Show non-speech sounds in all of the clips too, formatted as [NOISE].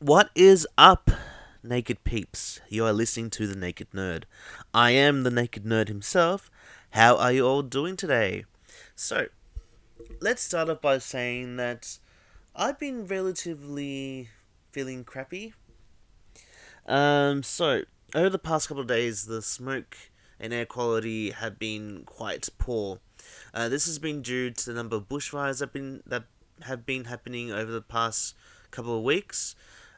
What is up, naked peeps? You are listening to The Naked Nerd. I am the Naked Nerd himself. How are you all doing today? So, let's start off by saying that I've been relatively feeling crappy. Um, so, over the past couple of days, the smoke and air quality have been quite poor. Uh, this has been due to the number of bushfires that been that have been happening over the past couple of weeks.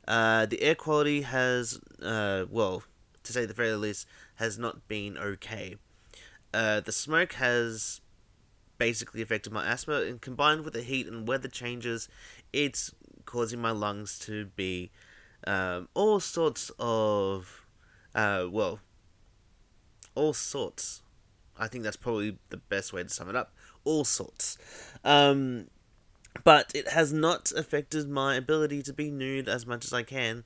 Uh, the air quality has, uh, well, to say the very least, has not been okay. Uh, the smoke has basically affected my asthma, and combined with the heat and weather changes, it's causing my lungs to be um, all sorts of, uh, well, all sorts. I think that's probably the best way to sum it up. All sorts. Um, but it has not affected my ability to be nude as much as I can.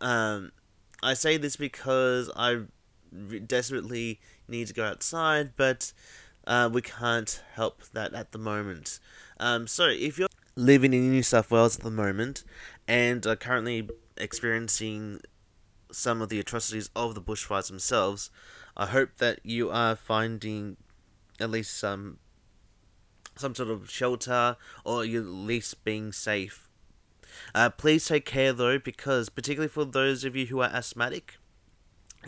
Um, I say this because I desperately need to go outside, but uh, we can't help that at the moment. Um, so if you're living in New South Wales at the moment and are currently experiencing some of the atrocities of the bushfires themselves, I hope that you are finding at least some some sort of shelter or at least being safe. Uh, please take care though, because particularly for those of you who are asthmatic,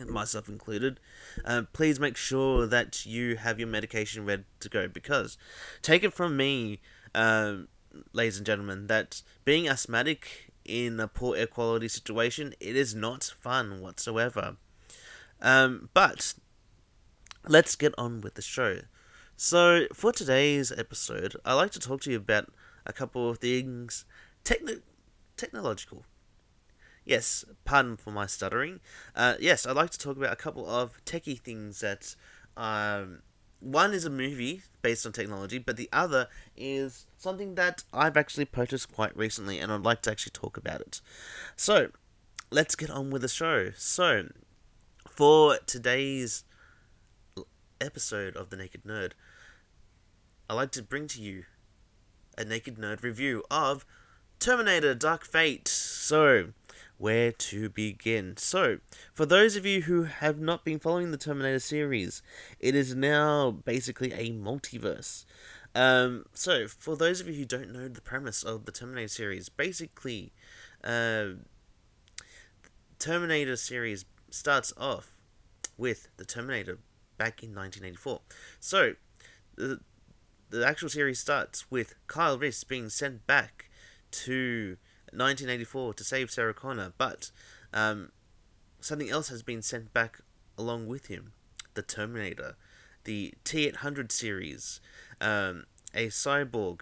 myself included, uh, please make sure that you have your medication ready to go. Because take it from me, um, ladies and gentlemen, that being asthmatic in a poor air quality situation, it is not fun whatsoever. Um, but let's get on with the show. So, for today's episode, I'd like to talk to you about a couple of things techni- technological. Yes, pardon for my stuttering. Uh, yes, I'd like to talk about a couple of techie things that. Um, one is a movie based on technology, but the other is something that I've actually purchased quite recently, and I'd like to actually talk about it. So, let's get on with the show. So, for today's episode of The Naked Nerd, I'd like to bring to you a Naked Nerd review of Terminator Dark Fate. So, where to begin? So, for those of you who have not been following the Terminator series, it is now basically a multiverse. Um, so, for those of you who don't know the premise of the Terminator series, basically, uh, Terminator series starts off with the Terminator back in 1984. So, the, the actual series starts with Kyle Reese being sent back to 1984 to save Sarah Connor, but um, something else has been sent back along with him the Terminator, the T 800 series, um, a cyborg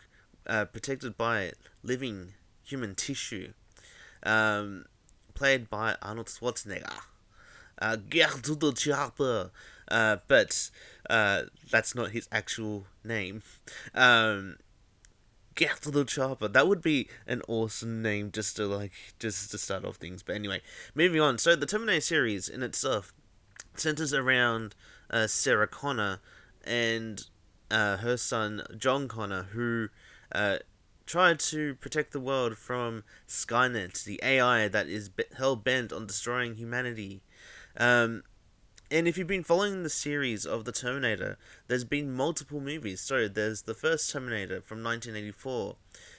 uh, protected by living human tissue, um, played by Arnold Schwarzenegger. Uh, get! Uh, but uh, that's not his actual name. Um, get the chopper. That would be an awesome name just to like just to start off things. But anyway, moving on. So the Terminator series in itself centers around uh, Sarah Connor and uh, her son John Connor, who uh, tried to protect the world from Skynet, the AI that is hell bent on destroying humanity. Um, and if you've been following the series of the Terminator, there's been multiple movies. So there's the first Terminator from 1984,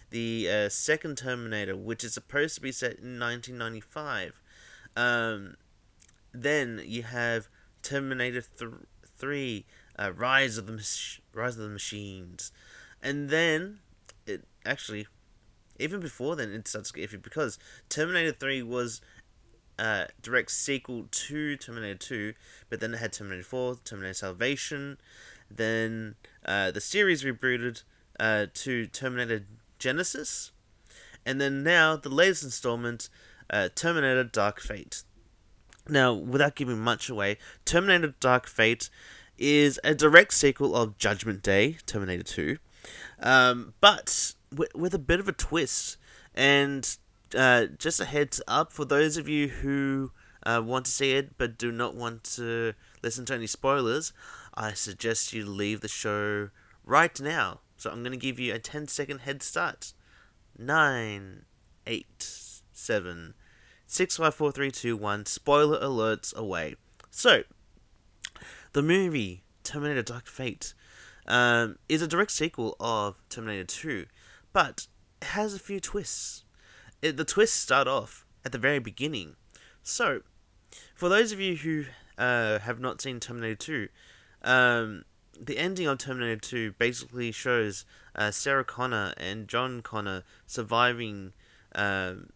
the uh, second Terminator, which is supposed to be set in 1995. Um, then you have Terminator th- 3, uh, Rise of the Mach- Rise of the Machines, and then it actually even before then it starts iffy because Terminator 3 was uh, direct sequel to Terminator 2, but then it had Terminator 4, Terminator Salvation, then uh, the series rebooted uh, to Terminator Genisys, and then now the latest installment, uh, Terminator Dark Fate. Now, without giving much away, Terminator Dark Fate is a direct sequel of Judgment Day, Terminator 2, um, but with, with a bit of a twist. And uh, just a heads up for those of you who uh, want to see it but do not want to listen to any spoilers, I suggest you leave the show right now. So I'm going to give you a 10 second head start. Nine, eight, seven, six, five, four, three, two, one. Spoiler alerts away. So, the movie Terminator: Dark Fate um, is a direct sequel of Terminator 2, but has a few twists. It, the twists start off at the very beginning. So, for those of you who uh, have not seen Terminator 2, um, the ending of Terminator 2 basically shows uh, Sarah Connor and John Connor surviving um,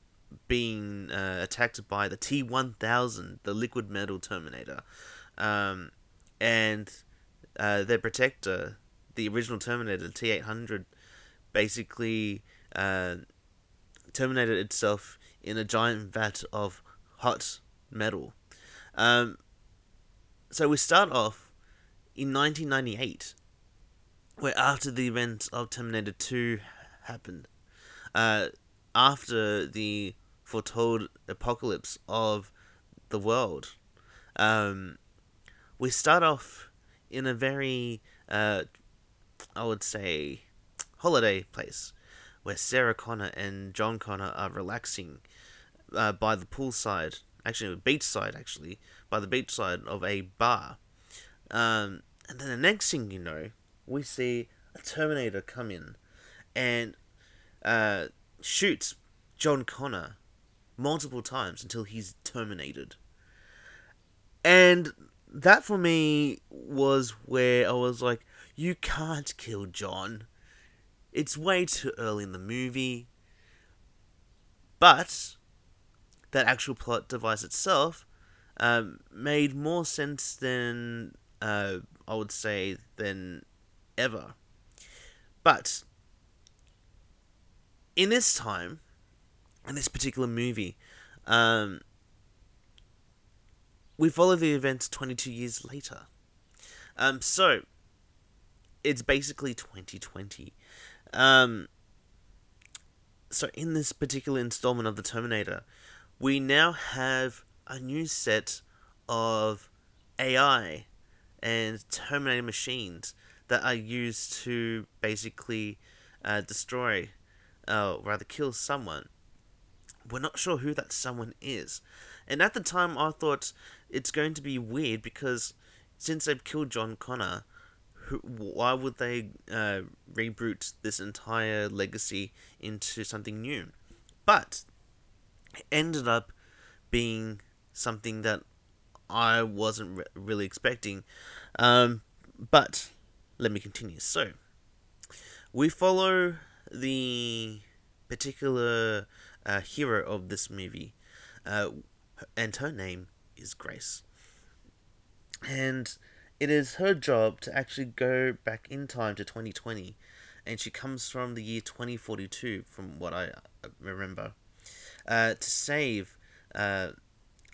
being uh, attacked by the T 1000, the liquid metal Terminator. Um, and uh, their protector, the original Terminator, T 800, basically uh, terminated itself in a giant vat of hot metal. Um, so we start off in 1998, where after the events of Terminator 2 happened, uh, after the foretold apocalypse of the world, um, we start off in a very, uh, I would say, holiday place where Sarah Connor and John Connor are relaxing uh, by the poolside, actually, beachside, actually, by the beachside of a bar. Um, and then the next thing you know, we see a Terminator come in and uh, shoots John Connor multiple times until he's terminated. And that for me was where I was like, you can't kill John. It's way too early in the movie. But that actual plot device itself um, made more sense than uh, I would say than ever. But in this time, in this particular movie, um, we follow the events 22 years later. Um, so, it's basically 2020. Um, so, in this particular installment of The Terminator, we now have a new set of AI and Terminator machines that are used to basically uh, destroy, uh, rather kill someone. We're not sure who that someone is. And at the time, I thought it's going to be weird because since they've killed John Connor, who, why would they uh, reboot this entire legacy into something new? But it ended up being something that I wasn't re- really expecting. Um, but let me continue. So, we follow the particular uh, hero of this movie, uh, and her name is Grace. And it is her job to actually go back in time to 2020, and she comes from the year 2042, from what I remember, uh, to save uh,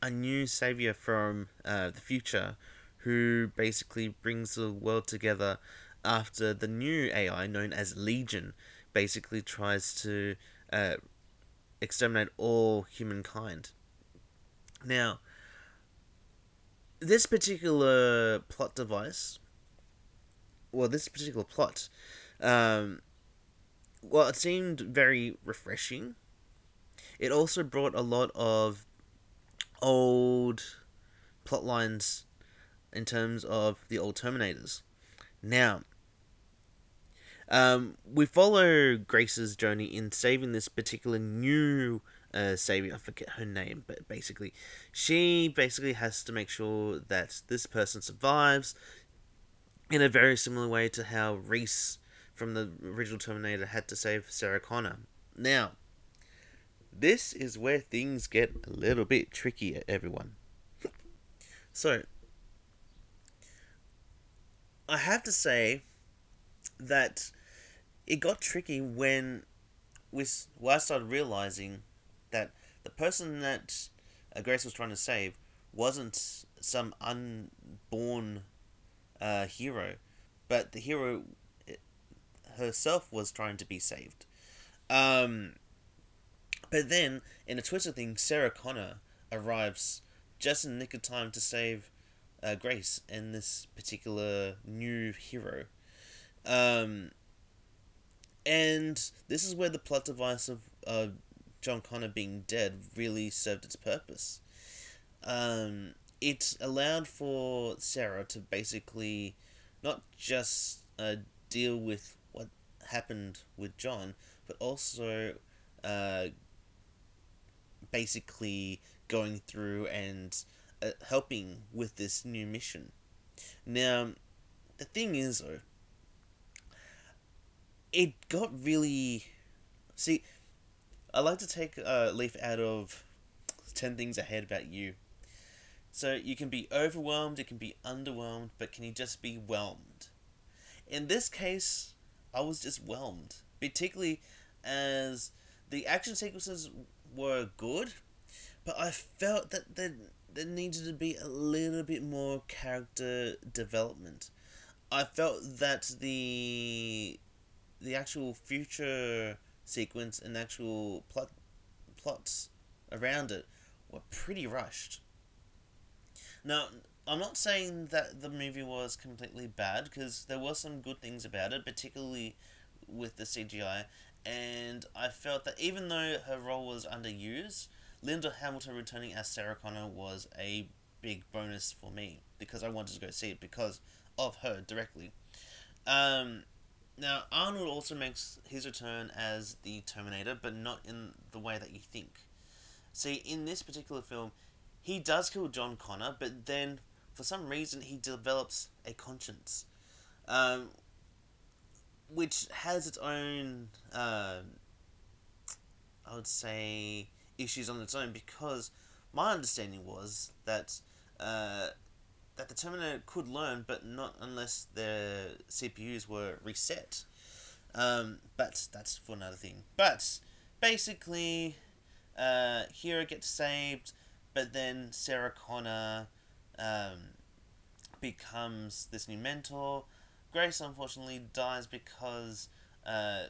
a new savior from uh, the future who basically brings the world together after the new AI known as Legion basically tries to uh, exterminate all humankind. Now, this particular plot device, well, this particular plot, um, well, it seemed very refreshing. It also brought a lot of old plot lines in terms of the old Terminators. Now, um, we follow Grace's journey in saving this particular new uh, savior. I forget her name, but basically, she basically has to make sure that this person survives in a very similar way to how Reese from the original Terminator had to save Sarah Connor. Now, this is where things get a little bit tricky, everyone. [LAUGHS] So, I have to say that it got tricky when well, I started realizing that the person that Grace was trying to save wasn't some unborn uh, hero, but the hero herself was trying to be saved. Um, but then, in a twist of things, Sarah Connor arrives just in nick of time to save uh, Grace and this particular new hero. Um, and this is where the plot device of uh, John Connor being dead really served its purpose. Um, it allowed for Sarah to basically not just uh, deal with happened with John, but also uh, basically going through and uh, helping with this new mission. Now, the thing is, though, it got really. See, I like to take a leaf out of 10 things I hate about you. So you can be overwhelmed, you can be underwhelmed, but can you just be whelmed? In this case, I was just whelmed, particularly as the action sequences were good, but I felt that there, there needed to be a little bit more character development. I felt that the the actual future sequence and actual plot plots around it were pretty rushed. Now, I'm not saying that the movie was completely bad because there were some good things about it, particularly with the CGI. And I felt that even though her role was underused, Linda Hamilton returning as Sarah Connor was a big bonus for me because I wanted to go see it because of her directly. Um, now, Arnold also makes his return as the Terminator, but not in the way that you think. See, in this particular film, he does kill John Connor, but then for some reason he develops a conscience, um, which has its own, uh, I would say, issues on its own because my understanding was that uh, that the Terminator could learn, but not unless their CPUs were reset. Um, but that's for another thing. But basically, uh, Hero gets saved, but then Sarah Connor um, becomes this new mentor. Grace unfortunately dies because. Uh,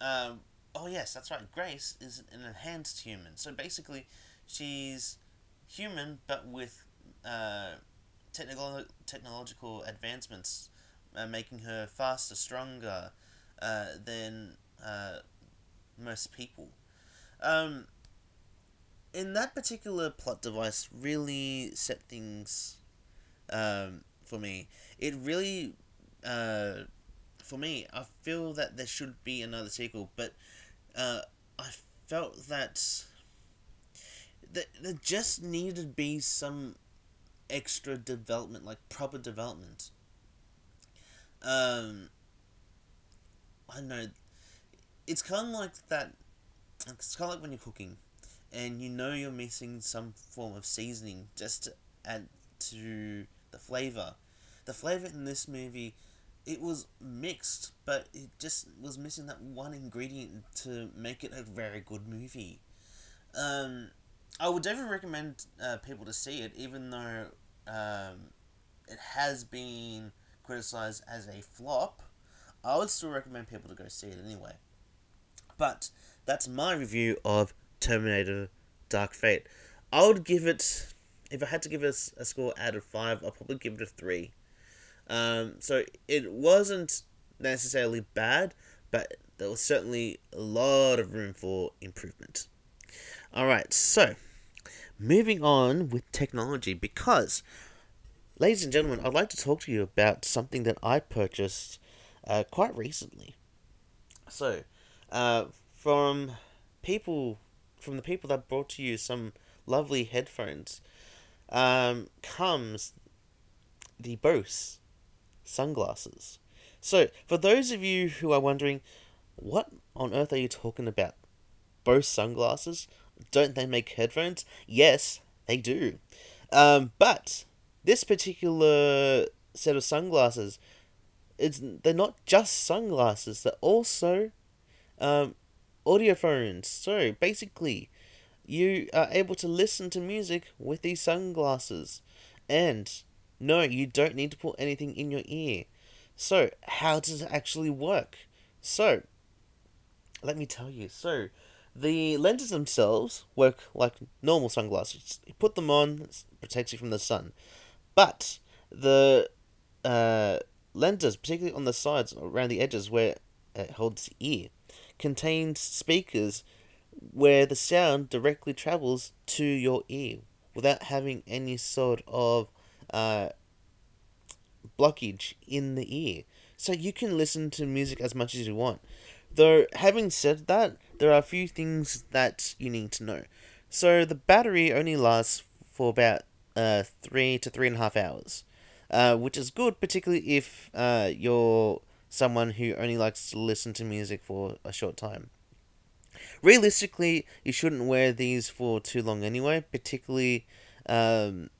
uh, oh, yes, that's right. Grace is an enhanced human. So basically, she's human but with uh, technological advancements, uh, making her faster, stronger uh, than uh, most people. Um, in that particular plot device, really set things um, for me. It really, uh, for me, I feel that there should be another sequel, but uh, I felt that that there just needed to be some extra development, like proper development. Um, I know. It's kind of like that. It's kind of like when you're cooking, and you know you're missing some form of seasoning just to add to the flavor. The flavor in this movie, it was mixed, but it just was missing that one ingredient to make it a very good movie. Um, I would definitely recommend uh, people to see it, even though um, it has been criticized as a flop. I would still recommend people to go see it anyway. But that's my review of Terminator Dark Fate. I would give it, if I had to give it a score out of 5, I'd probably give it a 3. Um, so it wasn't necessarily bad, but there was certainly a lot of room for improvement. Alright, so moving on with technology because, ladies and gentlemen, I'd like to talk to you about something that I purchased uh, quite recently. So, uh, from people, from the people that brought to you some lovely headphones, um, comes the Bose sunglasses. So, for those of you who are wondering, what on earth are you talking about? Bose sunglasses? Don't they make headphones? Yes, they do. Um, but this particular set of sunglasses, it's they're not just sunglasses. They're also um, audiophones. So basically, you are able to listen to music with these sunglasses, and no, you don't need to put anything in your ear. So how does it actually work? So let me tell you. So the lenses themselves work like normal sunglasses. You put them on, it protects you from the sun. But the uh, lenses, particularly on the sides, around the edges where it holds the ear, contains speakers where the sound directly travels to your ear without having any sort of uh, blockage in the ear. So you can listen to music as much as you want. Though, having said that, there are a few things that you need to know. So, the battery only lasts for about uh, three to three and a half hours, uh, which is good, particularly if uh, you're someone who only likes to listen to music for a short time. Realistically, you shouldn't wear these for too long anyway, particularly um,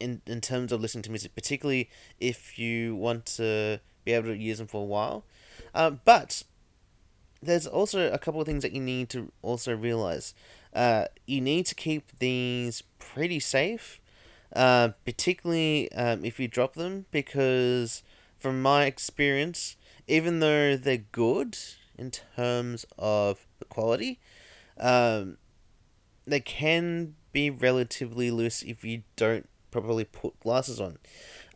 in, in terms of listening to music, particularly if you want to be able to use them for a while. Um, but there's also a couple of things that you need to also realize. Uh, you need to keep these pretty safe, uh, particularly um, if you drop them, because from my experience, even though they're good in terms of the quality, um, they can be relatively loose if you don't properly put glasses on.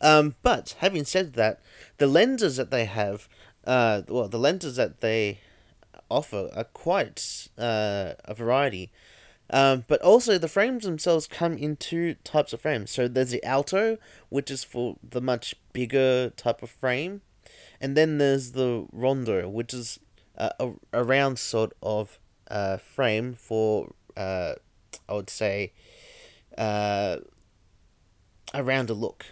Um, but having said that, the lenses that they have, uh, well, the lenses that they offer are quite uh, a variety. Um, but also the frames themselves come in two types of frames. So there's the alto, which is for the much bigger type of frame, and then there's the rondo, which is uh, a, a round sort of uh, frame for uh, I would say uh, a rounder look.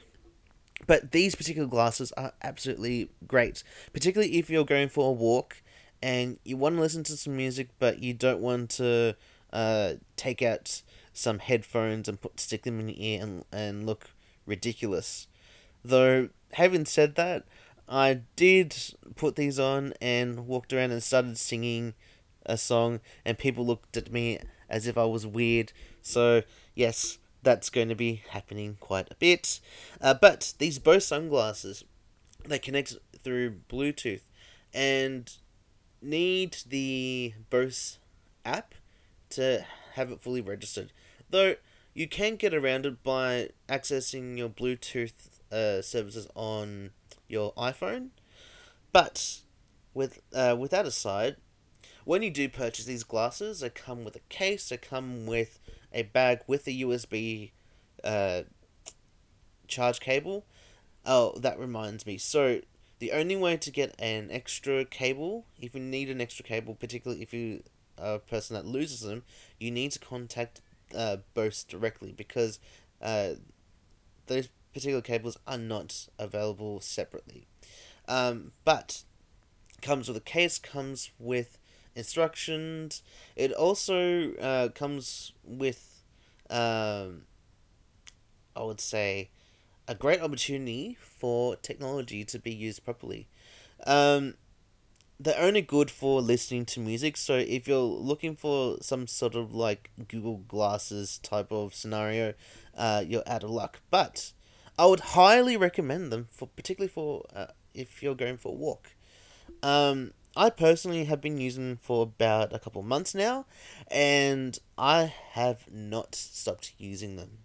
But these particular glasses are absolutely great, particularly if you're going for a walk and you want to listen to some music, but you don't want to uh, take out some headphones and put stick them in your ear and, and look ridiculous. Though, having said that, I did put these on and walked around and started singing a song, and people looked at me as if I was weird. So, yes, that's going to be happening quite a bit. Uh, but these Bose sunglasses, they connect through Bluetooth, and need the Bose app to have it fully registered. Though you can get around it by accessing your Bluetooth uh, services on your iPhone. But with uh, with that aside, when you do purchase these glasses, they come with a case. They come with a bag with a USB uh, charge cable. Oh, that reminds me. So the only way to get an extra cable, if you need an extra cable, particularly if you a person that loses them, you need to contact uh, directly because uh, those particular cables are not available separately. Um, but comes with a case, comes with instructions. It also uh, comes with, um, I would say, a great opportunity for technology to be used properly. Um, they're only good for listening to music. So if you're looking for some sort of like Google Glasses type of scenario, uh, you're out of luck. But I would highly recommend them for particularly for uh, if you're going for a walk. Um, I personally have been using them for about a couple months now, and I have not stopped using them.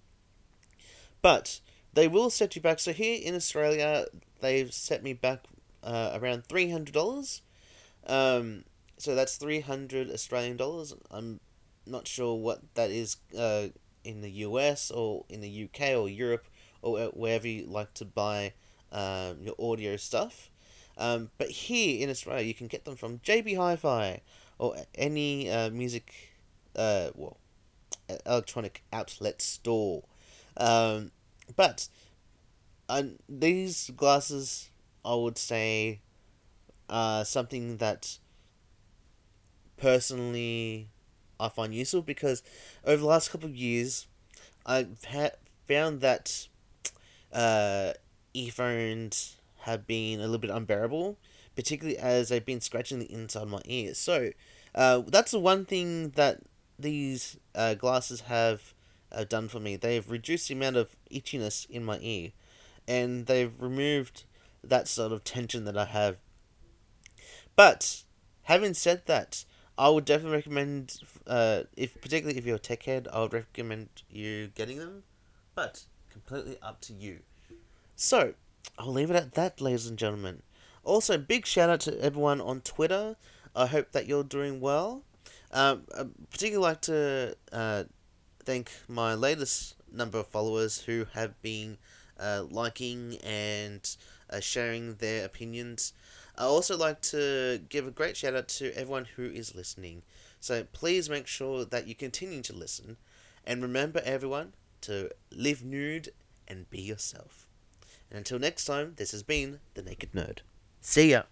But they will set you back. So here in Australia, they've set me back uh, around three hundred dollars. Um, so that's three hundred Australian dollars. I'm not sure what that is uh, in the US or in the UK or Europe or wherever you like to buy um, your audio stuff. Um, but here in Australia, you can get them from JB Hi-Fi or any uh, music, uh, well, electronic outlet store. Um, but these glasses, I would say, are something that personally I find useful because over the last couple of years, I've ha- found that uh, earphones have been a little bit unbearable, particularly as I've been scratching the inside of my ears. So uh, that's the one thing that these uh, glasses have uh, done for me. They've reduced the amount of itchiness in my ear, and they've removed that sort of tension that I have. But having said that, I would definitely recommend, uh, if particularly if you're a tech head, I would recommend you getting them. But completely up to you. So I'll leave it at that, ladies and gentlemen. Also, big shout out to everyone on Twitter. I hope that you're doing well. Um, I particularly like to uh, thank my latest number of followers who have been uh, liking and uh, sharing their opinions. I also like to give a great shout out to everyone who is listening. So please make sure that you continue to listen. And remember, everyone, to live nude and be yourself. And until next time, this has been The Naked Nerd. See ya!